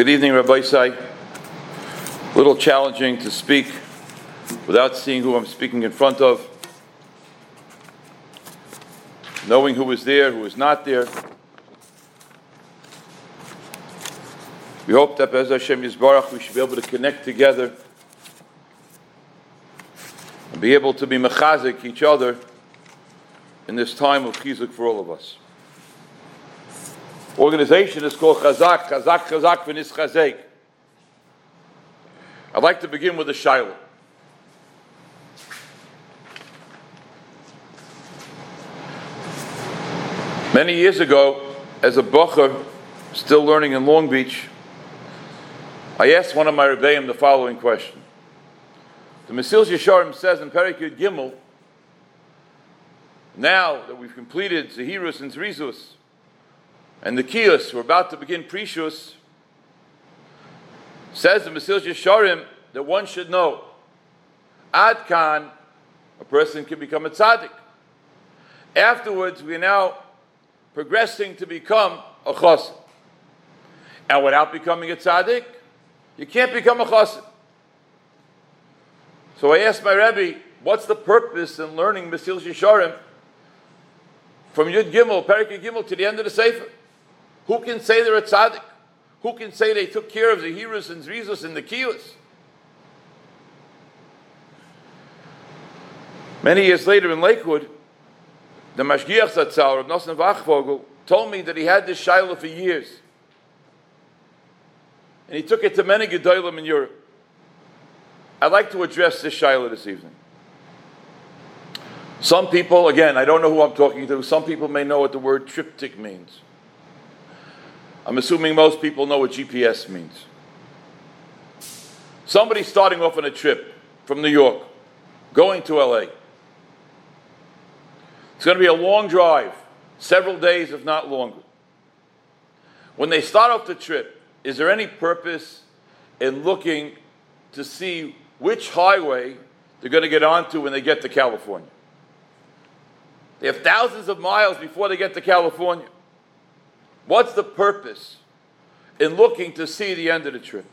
Good evening, Rabbi Sai. A little challenging to speak without seeing who I'm speaking in front of, knowing who is there, who is not there. We hope that Bez Hashem Yisbarach, we should be able to connect together and be able to be mechazik each other in this time of chizuk for all of us. Organization is called Chazak, Chazak, Chazak, V'nis Chazek. I'd like to begin with a Shiloh. Many years ago, as a bocher, still learning in Long Beach, I asked one of my Rebbeim the following question. The Mesilas Yesharim says in Perikid Gimel, now that we've completed Zahirus and Zrizus, and the Kiyos, we're about to begin Prishus, says the Mesilas Yesharim that one should know, Ad Khan, a person can become a tzaddik. Afterwards, we are now progressing to become a chassid. And without becoming a tzaddik, you can't become a chassid. So I asked my Rebbe, what's the purpose in learning Mesilas Yesharim from Yud Gimel, Perik Gimel, to the end of the Sefer? Who can say they're a tzaddik? Who can say they took care of the zahirus and zrizus and the kiyos? Many years later in Lakewood, the Mashgiach Zatzal, of Nosson Wachtfogel, told me that he had this shiloh for years. And he took it to many Gedolim in Europe. I'd like to address this shiloh this evening. Some people, again, I don't know who I'm talking to, some people may know what the word TripTik means. I'm assuming most people know what GPS means. Somebody starting off on a trip from New York, going to LA. It's going to be a long drive, several days, if not longer. When they start off the trip, is there any purpose in looking to see which highway they're going to get onto when they get to California? They have thousands of miles before they get to California. What's the purpose in looking to see the end of the trip?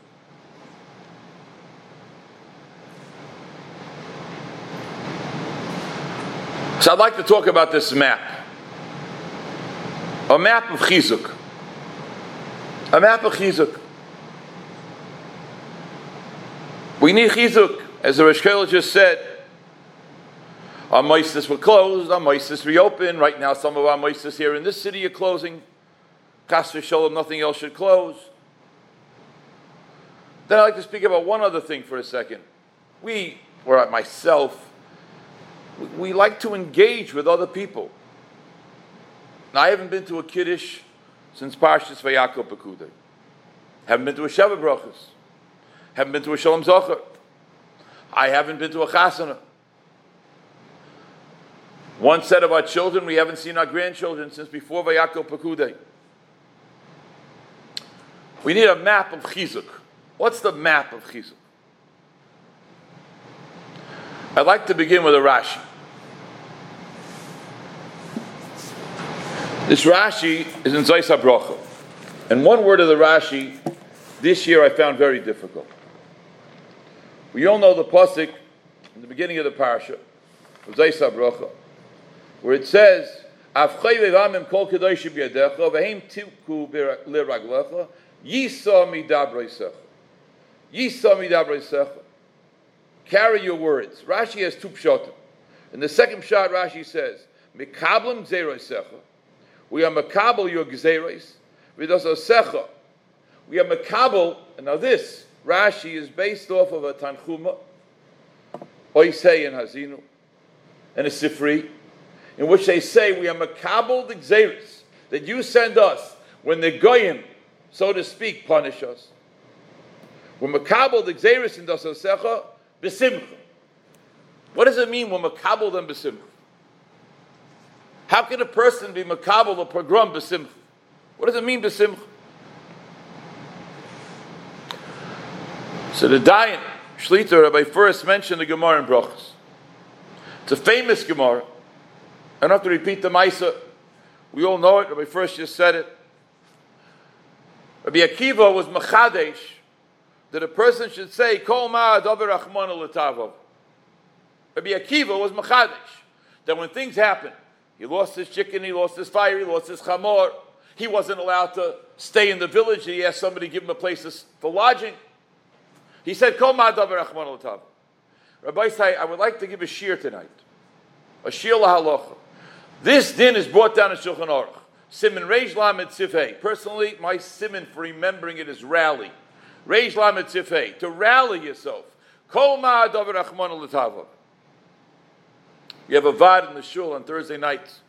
So I'd like to talk about this map. A map of Chizuk. A map of Chizuk. We need Chizuk, as the Rosh just said. Our moistus were closed, our moistus reopened. Right now, some of our moistus here in this city are closing. Kas Shalom, nothing else should close. Then I'd like to speak about one other thing for a second. We, or myself, we like to engage with other people. Now, I haven't been to a Kiddush since Parshas Vayakov Pekudei. Haven't been to a Sheva Brachas. Haven't been to a Shalom Zocher. I haven't been to a Chasana. One set of our children, we haven't seen our grandchildren since before Vayakov Pekudei. We need a map of Chizuk. What's the map of Chizuk? I'd like to begin with a Rashi. This Rashi is in Zayis HaBrocha. And one word of the Rashi this year I found very difficult. We all know the Pasuk in the beginning of the Parsha of Zayis HaBrocha, where it says, kol Yisa midabraisecha. Yisa midabraisecha. Carry your words. Rashi has two pshatim. In the second pshat, Rashi says, Mikablim gzeiroisecha. We are makabel your gzeiros. Vidososecha. We are makabel, and now this, Rashi is based off of a Tanchuma, Oisei and Hazinu, and a Sifri, in which they say we are makabel the gzeiros, that you send us when the goyim so to speak, punish us. When makabel the xeris in dasasecha besimcha. What does it mean when makabel them besimcha? How can a person be makabel a pogrom besimcha? What does it mean besimcha? So the Dayan Shlita Rabbi Fuerst mentioned the Gemara in Brachas. It's a famous Gemara. I don't have to repeat the Maisa. We all know it. Rabbi Fuerst just said it. Rabbi Akiva was machadesh that a person should say Kol Ma Davar Rachman. Rabbi Akiva was machadesh that when things happen, he lost his chicken, he lost his fire, he lost his chamor, he wasn't allowed to stay in the village. He asked somebody to give him a place for lodging. He said, Kol Ma Davar Rachman. Rabbi say, I would like to give a shir tonight. A shir lahalocha. This din is brought down in Shulchan Aruch. Simon Reish Lamed. Personally, my simon for remembering it is rally. Reish Lamed. To rally yourself. Kol ma'adav rachman. You have a vad in the shul on Thursday nights.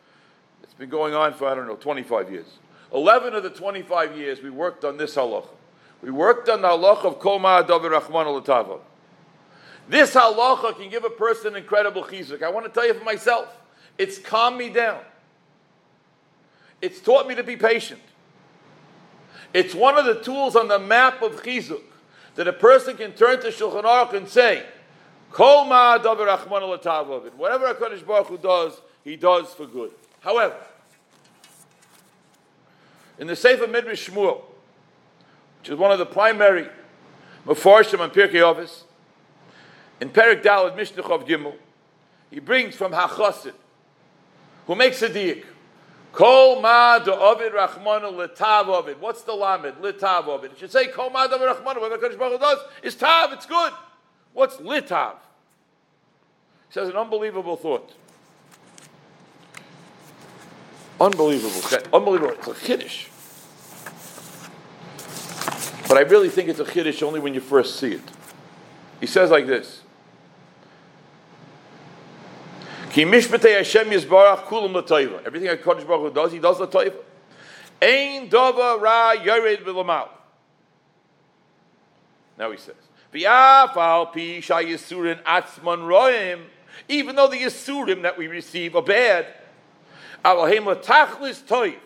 It's been going on for, I don't know, 25 years. 11 of the 25 years we worked on this halacha. We worked on the halacha of Kol ma'adav rachman. This halacha can give a person incredible chizuk. I want to tell you for myself. It's calmed me down. It's taught me to be patient. It's one of the tools on the map of chizuk that a person can turn to Shulchan Aruch and say, Kol ma'adav rachman Whatever HaKadosh Baruch Hu does, he does for good. However, in the Sefer Midrash Shmuel, which is one of the primary Mefarshim on Pirkei Avos, in Perik Dalad Mishnah of Gimel, he brings from Hachosid, who makes a diak. Kol ma ovid rachmanu litav ovid. What's the lamed? Litav ovid. It should say kol ma ovid rachmanu. Whatever Kodesh Baruch does is tav. It's good. What's litav? He says an unbelievable thought. Unbelievable. Unbelievable. It's a chiddush. But I really think it's a chiddush only when you first see it. He says like this. Ki mishpatei Hashem yizbarach kulam l'toiva. Everything HaKadosh Baruch Hu does, He does l'toiva. Ein dova ra yored b'lamal. Now he says, V'af al pi shayisurin atzman roim. Even though the yisurim that we receive are bad, alohem l'tachlis toiv.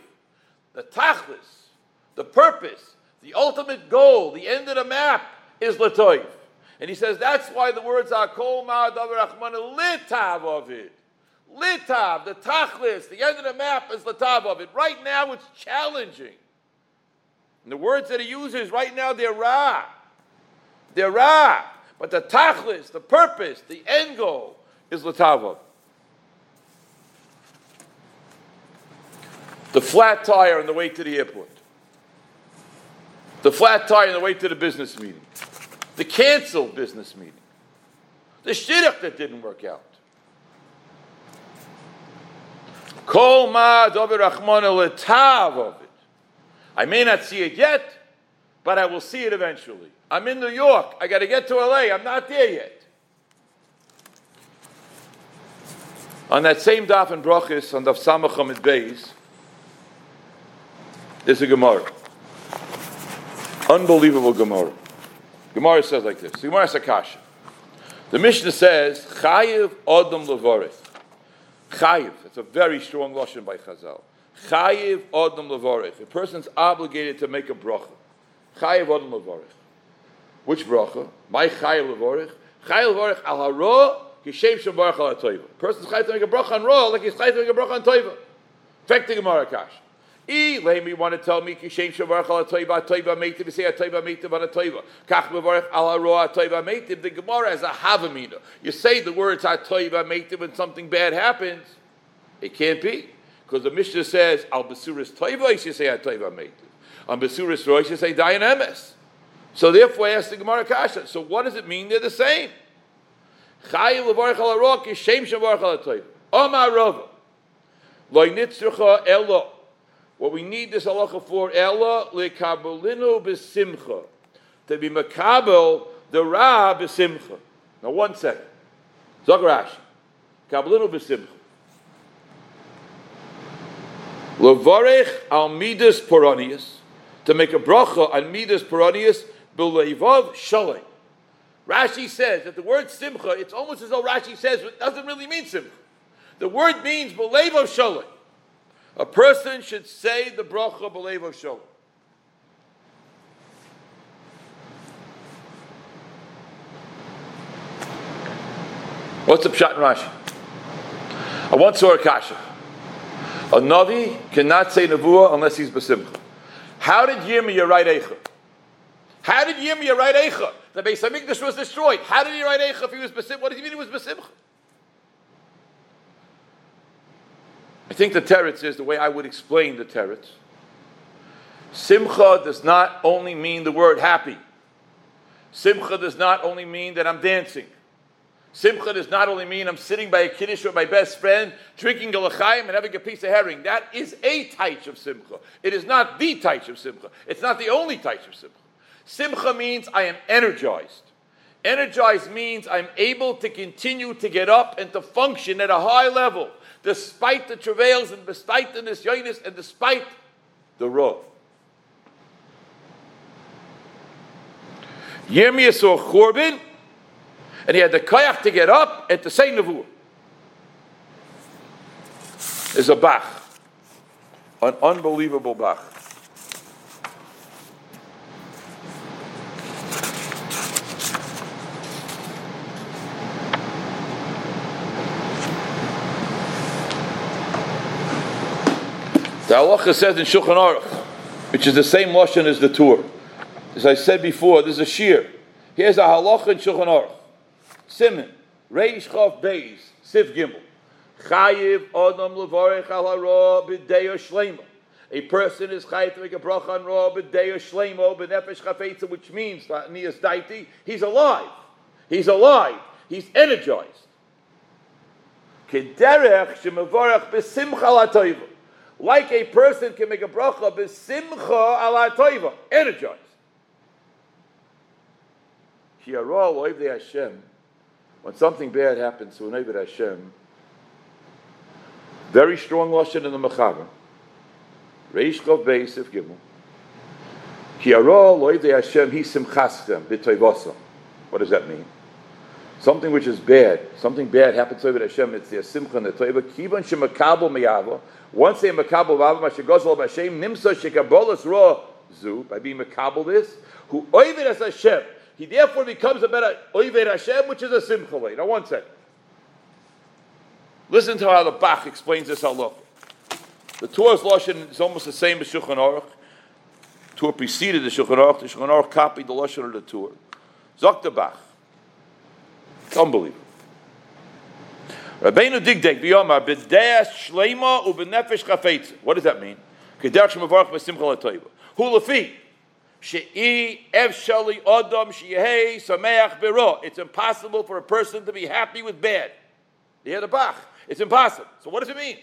The tachlis, the purpose, the ultimate goal, the end of the map is l'toiv. And he says that's why the words are kol ma'adav litav of it. Litav, the tachlis, the end of the map is litav of it. Right now it's challenging. And the words that he uses right now, they're ra. They're ra. But the tachlis, the purpose, the end goal is litav The flat tire on the way to the airport. The flat tire on the way to the business meeting the canceled business meeting, the shidduch that didn't work out. Kol ma dover letav of it. I may not see it yet, but I will see it eventually. I'm in New York. I got to get to LA. I'm not there yet. On that same daf in Brachis, on daf Samacham at Beis, there's a Gemara. Unbelievable Gemara. Gemara says like this. Gemara Sakasha. The Mishnah says, Chayiv Odom Levorith. Chayiv. It's a very strong lashon by Chazal. Chayiv Odom Levorith. A person's obligated to make a bracha. Chayiv Odom Levorith. Which bracha? My Chayiv Levorith. Chayiv Levorith al haro kishem shem barach al toiva. A person's chayiv to make a bracha on ro like he's chayiv to make a bracha on toiva. Fact Gemara Kash. E let me want to tell me kishem al toiva toiva meitiv say toiva meitiv on a toiva kach al roa toiva meitiv. The Gemara has a havamina. You say the words a toiva meitiv when something bad happens. It can't be because the Mishnah says al besuris toiva. You say a toiva meitiv. On besuris roish you say dayan. So therefore, I ask the Gemara kasha. So what does it mean? They're the same. Chayiv levarach al roa kishem shavarach al toiva. Omar rova. Lo nitzrucha elo. What we need this halacha for, ella lekabelinu besimcha, to be makabel the ra besimcha. Now one second. Zagarash. Kabelinu besimcha. Levarech al midas poranius, to make a bracha on midas poranius, b'leivav shalei. Rashi says that the word simcha, it's almost as though Rashi says it doesn't really mean simcha. The word means b'leivav shalei. A person should say the bracha b'levo shalom. What's the pshat in Rashi? I once saw a kasha. A navi cannot say nevuah unless he's besimcha. How did Yirmiyah write Eicha? How did Yirmiyah write Eicha? The Beis Hamikdash was destroyed. How did he write Eicha if he was besim? What does he mean he was besimcha? I think the teretz is the way I would explain the teretz. Simcha does not only mean the word happy. Simcha does not only mean that I'm dancing. Simcha does not only mean I'm sitting by a kiddush with my best friend, drinking a l'chaim and having a piece of herring. That is a taich of simcha. It is not the taich of simcha. It's not the only taich of simcha. Simcha means I am energized. Energized means I'm able to continue to get up and to function at a high level, despite the travails and despite the nisyonis and despite the road. Yirmiyah saw Churban, and he had the kayak to get up and to say Nevuah. Is a Bach, an unbelievable Bach. The halacha says in Shulchan Aruch, which is the same lashon as the Tur. As I said before, this is a shear. Here's a halacha in Shulchan Aruch. Simon, Reish Chav Beis, Sif Gimel. Chayiv Adam Levarech Al Hara B'Deya Shlema. A person is chayiv to make a bracha on Ra B'Deya Shlema B'Nefesh Chafetza, which means Nias Daiti. He's alive. He's alive. He's energized. Kederech Shemavarech B'Simcha LaToiva. Like a person can make a bracha B'Simcha Ala Toiva. Energized. Hashem, when something bad happens to an Eved Hashem, very strong lashon in the Mechaber, Reish Kov Beis if Gimel, Ki Aro Hashem Hi Simchastem B'Toivosam. What does that mean? Something which is bad, something bad happens to Hashem, it's their Simcha and the Toiva, Kivan Shemakabel Meyava, once they Makabel Vava Mashagozal Hashem, Nimsa Shekabolas Ra Zu, by being Makabel this, who Oived as Hashem, he therefore becomes a better Oiver Hashem, which is a Simcha. Now, one second. Listen to how the Bach explains this halacha. The Tur's Lashon is almost the same as Shulchan Aruch. Tur preceded the Shulchan Aruch. The Shulchan Aruch copied the Lashon of the Tur. Zok the Bach. It's unbelievable. Rabbeinu biyomar b'deas shleima. What does that mean? K'derach shemavarach b'simcha. Hu lefi. It's impossible for a person to be happy with bad. The Bach? It's impossible. So what does it mean?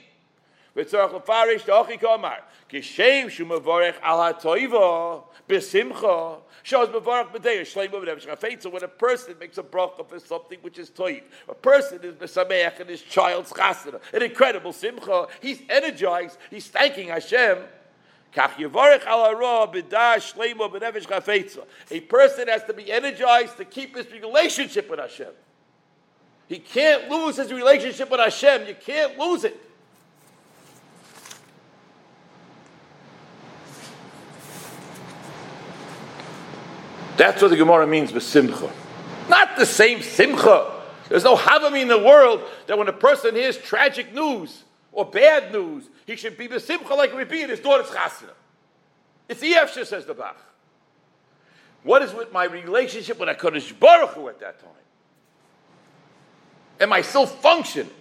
כשם שהוא מבורך על הטויבה, בשמחה, shows מבורך בדרך, שלמה ונפש חפץ. So when a person makes a bracha for something which is toiv, a person is mesameach in his child's chasana, an incredible simcha, he's energized, he's thanking Hashem, a person has to be energized to keep his relationship with Hashem. He can't lose his relationship with Hashem. You can't lose it. That's what the Gemara means with simcha. Not the same simcha. There's no havami in the world that when a person hears tragic news, or bad news, he should be besimcha like we be in his daughter's chasana. It's the Efsha, says the Bach. What is with my relationship with HaKadosh Baruch Hu at that time? Am I still functioning?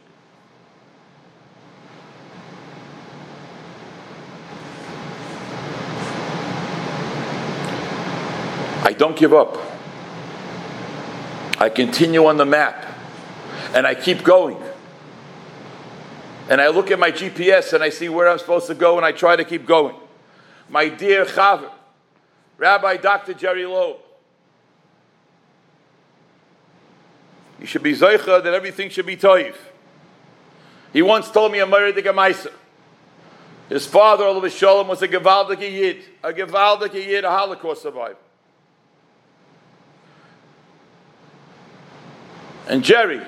I don't give up. I continue on the map and I keep going and I look at my GPS and I see where I'm supposed to go and I try to keep going. My dear Chaver, Rabbi Dr. Jerry Loeb, you should be Zeicha that everything should be toiv. He once told me a Meredik Amaisa. His father, Olav Shalom, was a Gevaldik Yid, a Gevaldik Yid, a Holocaust survivor. And Jerry,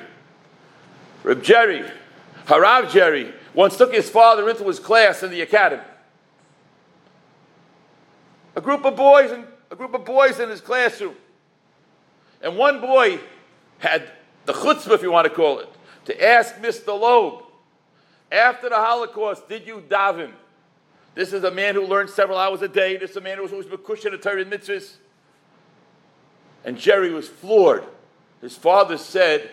Reb Jerry, Harav Jerry once took his father into his class in the academy. A group of boys and a group of boys in his classroom. And one boy had the chutzpah, if you want to call it, to ask Mr. Loeb, after the Holocaust, did you daven This is a man who learned several hours a day. This is a man who was always Mekush and Torah mitzvahs. And Jerry was floored. His father said,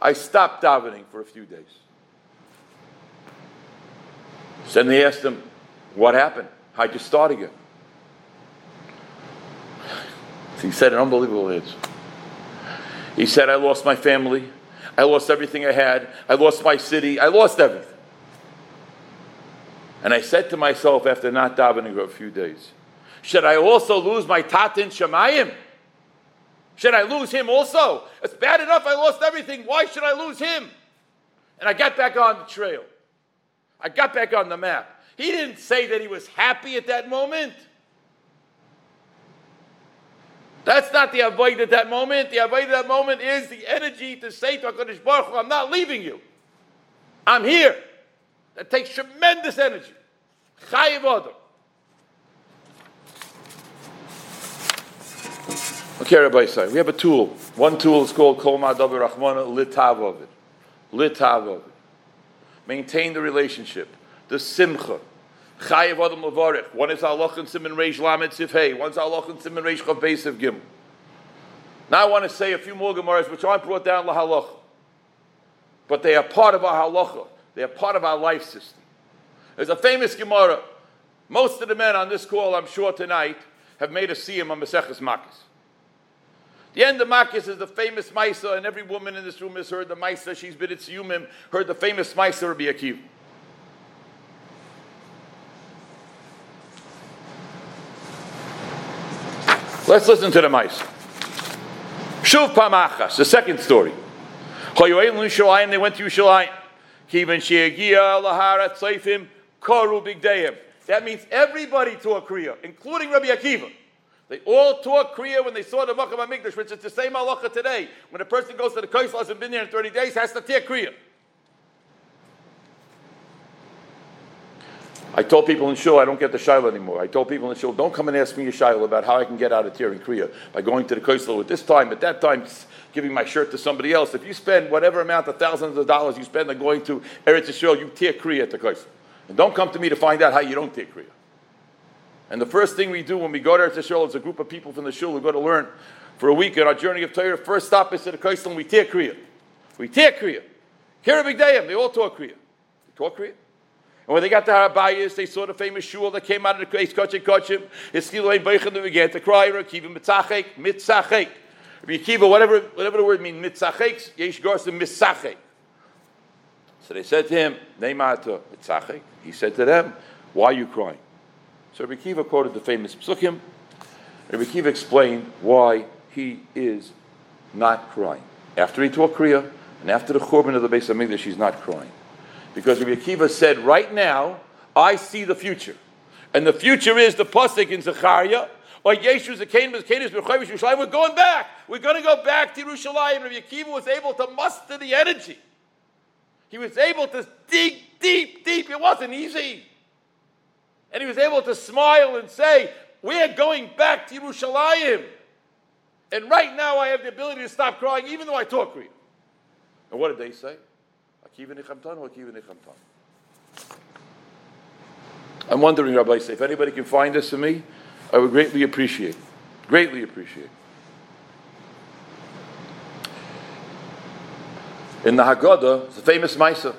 I stopped davening for a few days. So then they asked him, What happened? How'd you start again? He said an unbelievable answer. He said, I lost my family. I lost everything I had. I lost my city. I lost everything. And I said to myself after not davening for a few days, should I also lose my tatin Shemayim? Should I lose him also? It's bad enough I lost everything. Why should I lose him? And I got back on the trail. I got back on the map. He didn't say that he was happy at that moment. That's not the avoid at that moment. The avoid at that moment is the energy to say to HaKadosh Baruch Hu, I'm not leaving you. I'm here. That takes tremendous energy. Chayiv Adam. Okay, Rabbi Say, we have a tool. One tool is called Kol Ma'adav Rahmana Litav of. Maintain the relationship. The Simcha. Chayiv Adam Levarech. One is Allah and Simon Reish Lamed Sifhei. One's Allah and Simon Reish Chav Beis of Gim. Now I want to say a few more Gemaras which aren't brought down Lahalacha. But they are part of our halacha. They are part of our life system. There's a famous Gemara. Most of the men on this call, I'm sure tonight, have made a siyum on Maseches Makis. The end of Makis is the famous Maisa, and every woman in this room has heard the Maisa. She's been at Siyumim, heard the famous Maisa Rabbi Akiva. Let's listen to the Maisa. Shuv Pamachas, the second story. They went to Bigdayim. That means everybody taught Kriya, including Rabbi Akiva. They all taught Kriya when they saw the Makam HaMikdash, which is the same halacha today. When a person goes to the Kaisel, hasn't been there in 30 days, has to tear Kriya. I told people in Shul I don't get the Shiloh anymore. I told people in Shul, don't come and ask me a Shiloh about how I can get out of tearing Kriya by going to the Kaisel at this time, at that time, giving my shirt to somebody else. If you spend whatever amount of thousands of dollars you spend on going to Eretz Yisrael, you tear Kriya at the Kaisel. And don't come to me to find out how you don't tear Kriya. And the first thing we do when we go to Eretz Yisrael is a group of people from the shul who go to learn for a week on our journey of Torah. First stop is at the Kaisel and we tear Kriya. We tear Kriya. Kira Bigdayim, they all taught Kriya. They taught Kriya. And when they got to Harabayas, they saw the famous shul that came out of the Kreis Kochim Kochim. It's Skiloin Beichen, they began to cry, Rakiva Mitzachek, Mitzachek. Rakiva, whatever, whatever the word means, Mitzachek, Yesh Gorsim Mitzachek. So they said to him, Neimata Mitzachek. He said to them, Why are you crying? So Rabbi Kiva quoted the famous Psukim. Rabbi Kiva explained why he is not crying. After he taught Kriya, and after the Churban of the Beis HaMikdash, he's not crying. Because Rabbi said, right now, I see the future. And the future is the Pasuk in Zechariah, or Yeshu Bezkanis B'Chavish Yerushalayim. We're going back. We're going to go back to Yerushalayim. Rabbi Akiva was able to muster the energy. He was able to dig deep, deep. It wasn't easy. And he was able to smile and say, We're going back to Yerushalayim. And right now I have the ability to stop crying, even though I talk Kriya. And what did they say? I'm wondering, Rabbi, if anybody can find this for me, I would greatly appreciate. Greatly appreciate. In the Haggadah, it's a famous Maisa.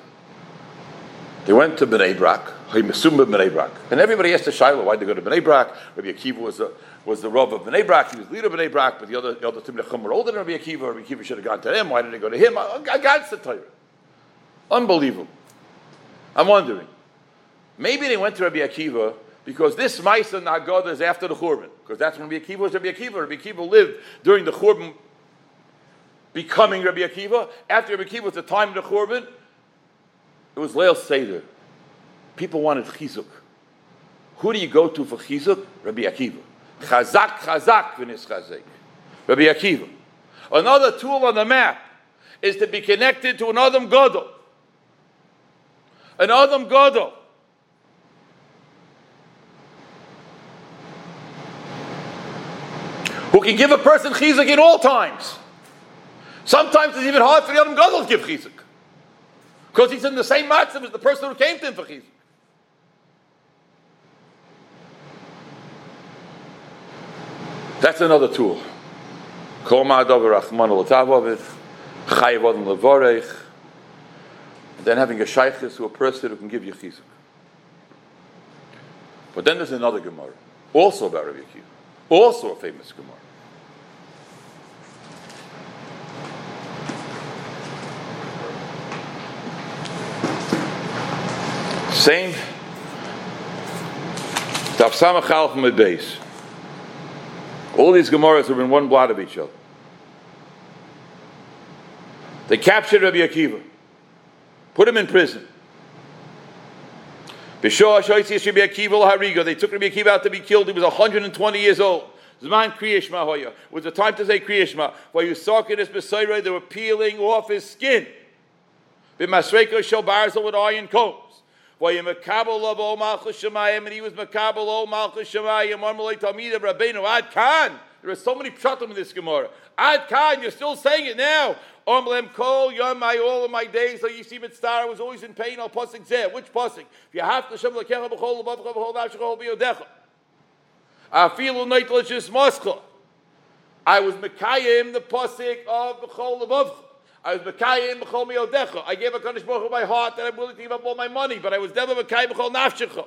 They went to Bnei Brak. And everybody asked the Shiloh, why they go to Bnei Brak? Rabbi Akiva was the, was the Rav of Bnei Brak, he was leader of Bnei Brak, but the other, the other Timnechum were older than Rabbi Akiva. Rabbi Akiva should have gone to him. Why did they go to him? Got the Torah. Unbelievable. I'm wondering. Maybe they went to Rabbi Akiva because this Maisa Nagada is after the Churban. Because that's when Rabbi Akiva was Rabbi Akiva. Rabbi Akiva lived during the Churban becoming Rabbi Akiva. After Rabbi Akiva was the time of the Churban, it was Leil Seder. People wanted chizuk. Who do you go to for chizuk? Rabbi Akiva. Chazak, chazak, v'nis. Rabbi Akiva. Another tool on the map is to be connected to an Adam Gadol. An Adam Gadol. Who can give a person chizuk in all times. Sometimes it's even hard for the Adam Gadol to give chizuk. Because he's in the same matzav as the person who came to him for chizuk. That's another tool. Then having a shaykhis who a person who can give you chizuk. But then there's another Gemara, also about Rabbi Akiva, also a famous Gemara. Same. Daf Samach from the base. All these Gemaras are in one blot of each other. They captured Rabbi Akiva, put him in prison. They took Rabbi Akiva out to be killed. He was 120 years old. Zman Kriyashma Hoya. was the time to say Kriyashma. While you saw his Besoira, they were peeling off his skin. B'masreko shel barzel with iron combs. Makabel of O Malchus Shemayim, and he was makabel O Malchus Shemayim, Marmalay Talmid Rabbeinu Ad Khan. There are so many pshatim in this Gemara. Ad Khan, you're still saying it now. Omlem kol yom my all of my days. So you see, mitzvah I was always in pain. I'll pasuk zeh. Which pasuk? If you have to shem lekecha b'chol lebavcha b'chol nafshecha b'yodecha. Afilu neitel just moskla. I was mekayim the pasuk of b'chol lebavcha. I was mekayim b'chol miyodecha. I gave a kaddish baruch my heart that I'm willing to give up all my money, but I was never mekayim b'chol nafshecha.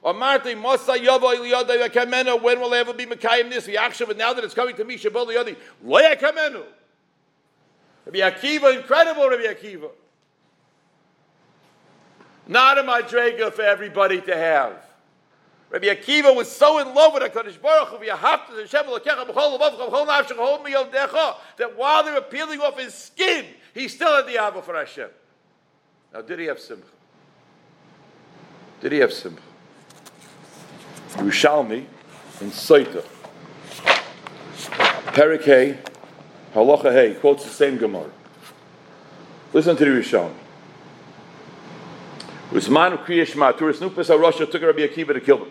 Or Marty Mosa Yovo Iliyodai Kamenu. When will I ever be Mekayim this? Yaksha? But now that it's coming to me, Shabbat Loya Kamenu. Rabbi Akiva, incredible Rabbi Akiva. Not a madrega for everybody to have. Rabbi Akiva was so in love with HaKadosh Baruch Hu, that while they were peeling off his skin, he still had the Abba for Hashem. Now, did he have simcha? Did he have simcha? Yerushalmi in Saita. Perikei Halacha Hey quotes the same Gemara. Listen to the Rishon. Usman Kriyash Maturis Nupas Russia took Rabbi Akiva to kill him.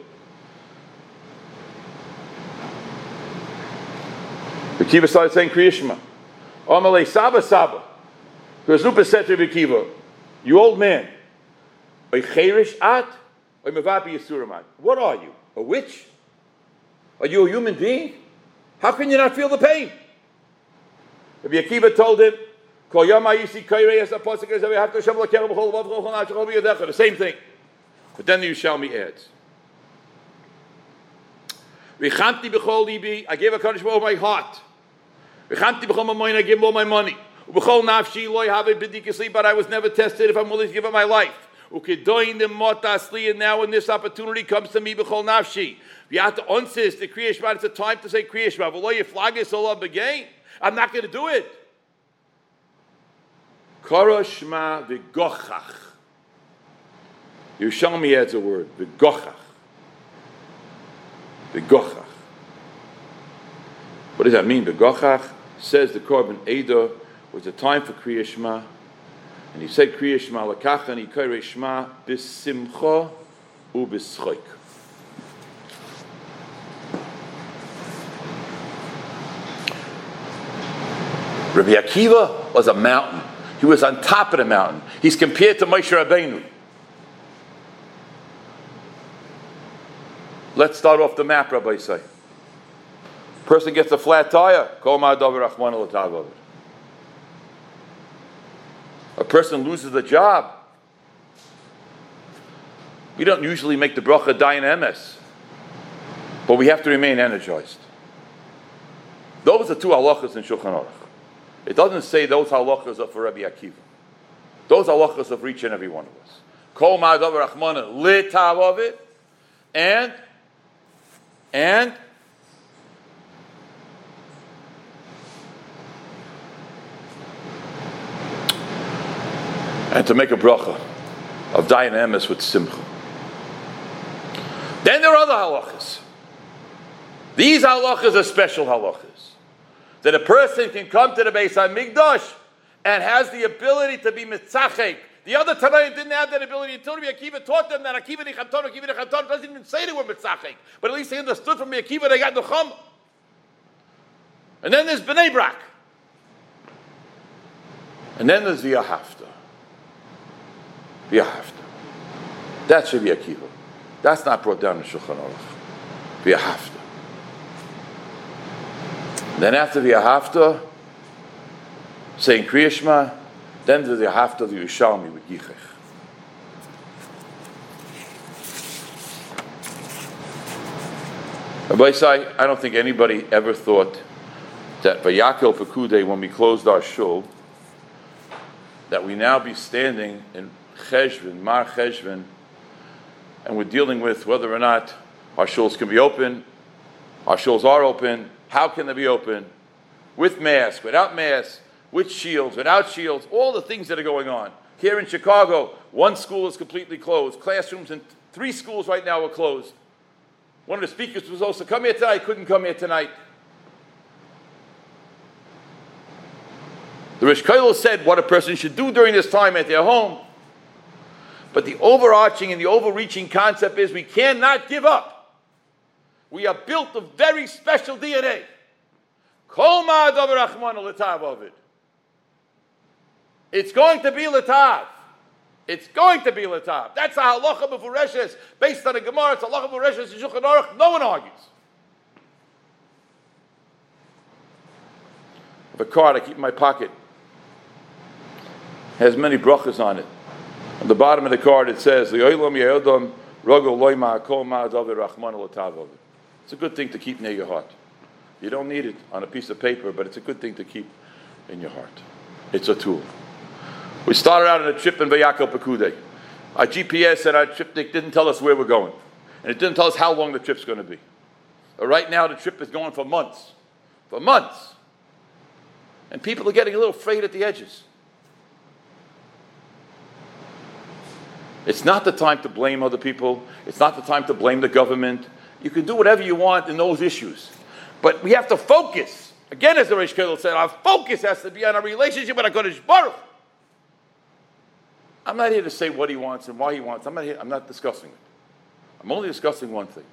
Akiva started saying Kriyashma. Amalei Saba Saba. Nupas said to Rabbi Akiva, You old man, Cherish at What are you? A witch? Are you a human being? How can you not feel the pain? Rabbi Akiva told him, the same thing. But then the Yerushalmi adds, I gave a Kaddish all my heart. I gave all my money. But I was never tested if I'm willing to give up my life. And now when this opportunity comes to me, b'chol nafshi, have to insist the Kriyashma. It's a time to say Kriyashma. I'm not going to do it. Koroshma v'gochach. Yerushalmi adds a word, v'gochach. V'gochach. What does that mean, v'gochach? Says the Korban Eda was a time for Kriya and he said Kriya Shema lakach, and he Kriya Shema b'simcha u'b'schoik. Rabbi Akiva was a mountain. He was on top of the mountain. He's compared to Moshe Rabbeinu. Let's start off the map, Rabbi say. Person gets a flat tire, a person loses a job. We don't usually make the bracha dayan emes, but we have to remain energized. Those are two halachas in Shulchan Aruch. It doesn't say those halachas are for Rabbi Akiva. Those halachas are for each and every one of us. Kol ma'adav rachmana litav it, and and and to make a bracha of dayan emes with simcha. Then there are other halachas. These halachas are special halachas that a person can come to the Beis Hamikdash and has the ability to be mitzachek. The other Tanaim didn't have that ability until Rabbi Akiva taught them that Akiva Nichamton, Akiva Nichamton doesn't even say they were mitzachek, but at least they understood from Akiva they got chum. And then there's Bnei Brak. And then there's the Ahafta. The Ahafta. That's Rabbi Akiva. That's not brought down in Shulchan Aruch. The Ahafta. Then after the Ahafta, saying Kriya Shema, then the Ahafta of the Yerushalmi with Yichech. Rabbi Say, I don't think anybody ever thought that Vayakel Pekude, when we closed our shul, that we now be standing in Cheshvan, Mar Cheshvan, and we're dealing with whether or not our shuls can be open, our shuls are open, how can they be open? With masks, without masks, with shields, without shields, all the things that are going on. Here in Chicago, one school is completely closed. Classrooms in three schools right now are closed. One of the speakers was also come here tonight, couldn't come here tonight. The Rish said what a person should do during this time at their home. But the overarching and the overreaching concept is we cannot give up. We are built of very special DNA. It's going to be latav. It's going to be latav. That's a halacha b'fureshes based on a gemara. It's a halacha b'fureshes in Shulchan Aruch. No one argues. The card I keep in my pocket has many brachas on it. On the bottom of the card it says, It's a good thing to keep near your heart. You don't need it on a piece of paper, but it's a good thing to keep in your heart. It's a tool. We started out on a trip in Vayakal Pekude. Our GPS and our trip didn't tell us where we're going. And it didn't tell us how long the trip's going to be. But right now, the trip is going for months. For months. And people are getting a little afraid at the edges. It's not the time to blame other people. It's not the time to blame the government. You can do whatever you want in those issues. But we have to focus. Again, as the Rish Kollel said, our focus has to be on our relationship with HaKadosh Baruch. I'm not here to say what he wants and why he wants. I'm not, here, I'm not discussing it. I'm only discussing one thing.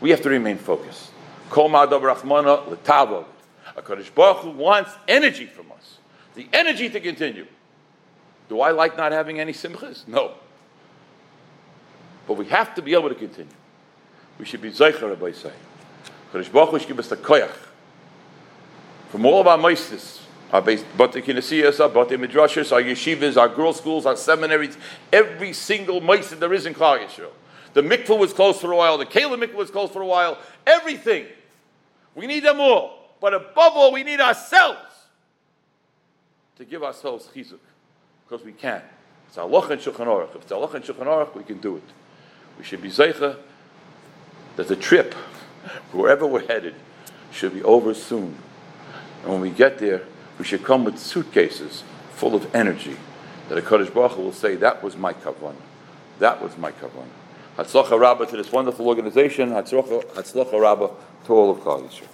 We have to remain focused. Kol ma'adav rachmana l'tavo. HaKadosh Baruch Hu wants energy from us. The energy to continue. Do I like not having any simchas? No. But we have to be able to continue. We should be zeicher, Rabbi say. Kodesh Baruch Hu give us the koyach. From all of our meisters, our base, Bate Kinesias, our Bate Midrashas, our yeshivas, our girls' schools, our seminaries, every single meister there is in Klal Yisrael. The mikvah was closed for a while, the Kala mikvah was closed for a while, everything. We need them all. But above all, we need ourselves to give ourselves chizuk. Because we can. It's Allah and Shulchan Aruch. If it's Allah and Shulchan Aruch, we can do it. We should be zeicha that the trip, wherever we're headed, should be over soon. And when we get there, we should come with suitcases full of energy that a Kaddish Baruch will say, that was my kavan. That was my kavan. Hatzlacha Rabbah to this wonderful organization. Hatzlacha Rabbah to all of Yisrael.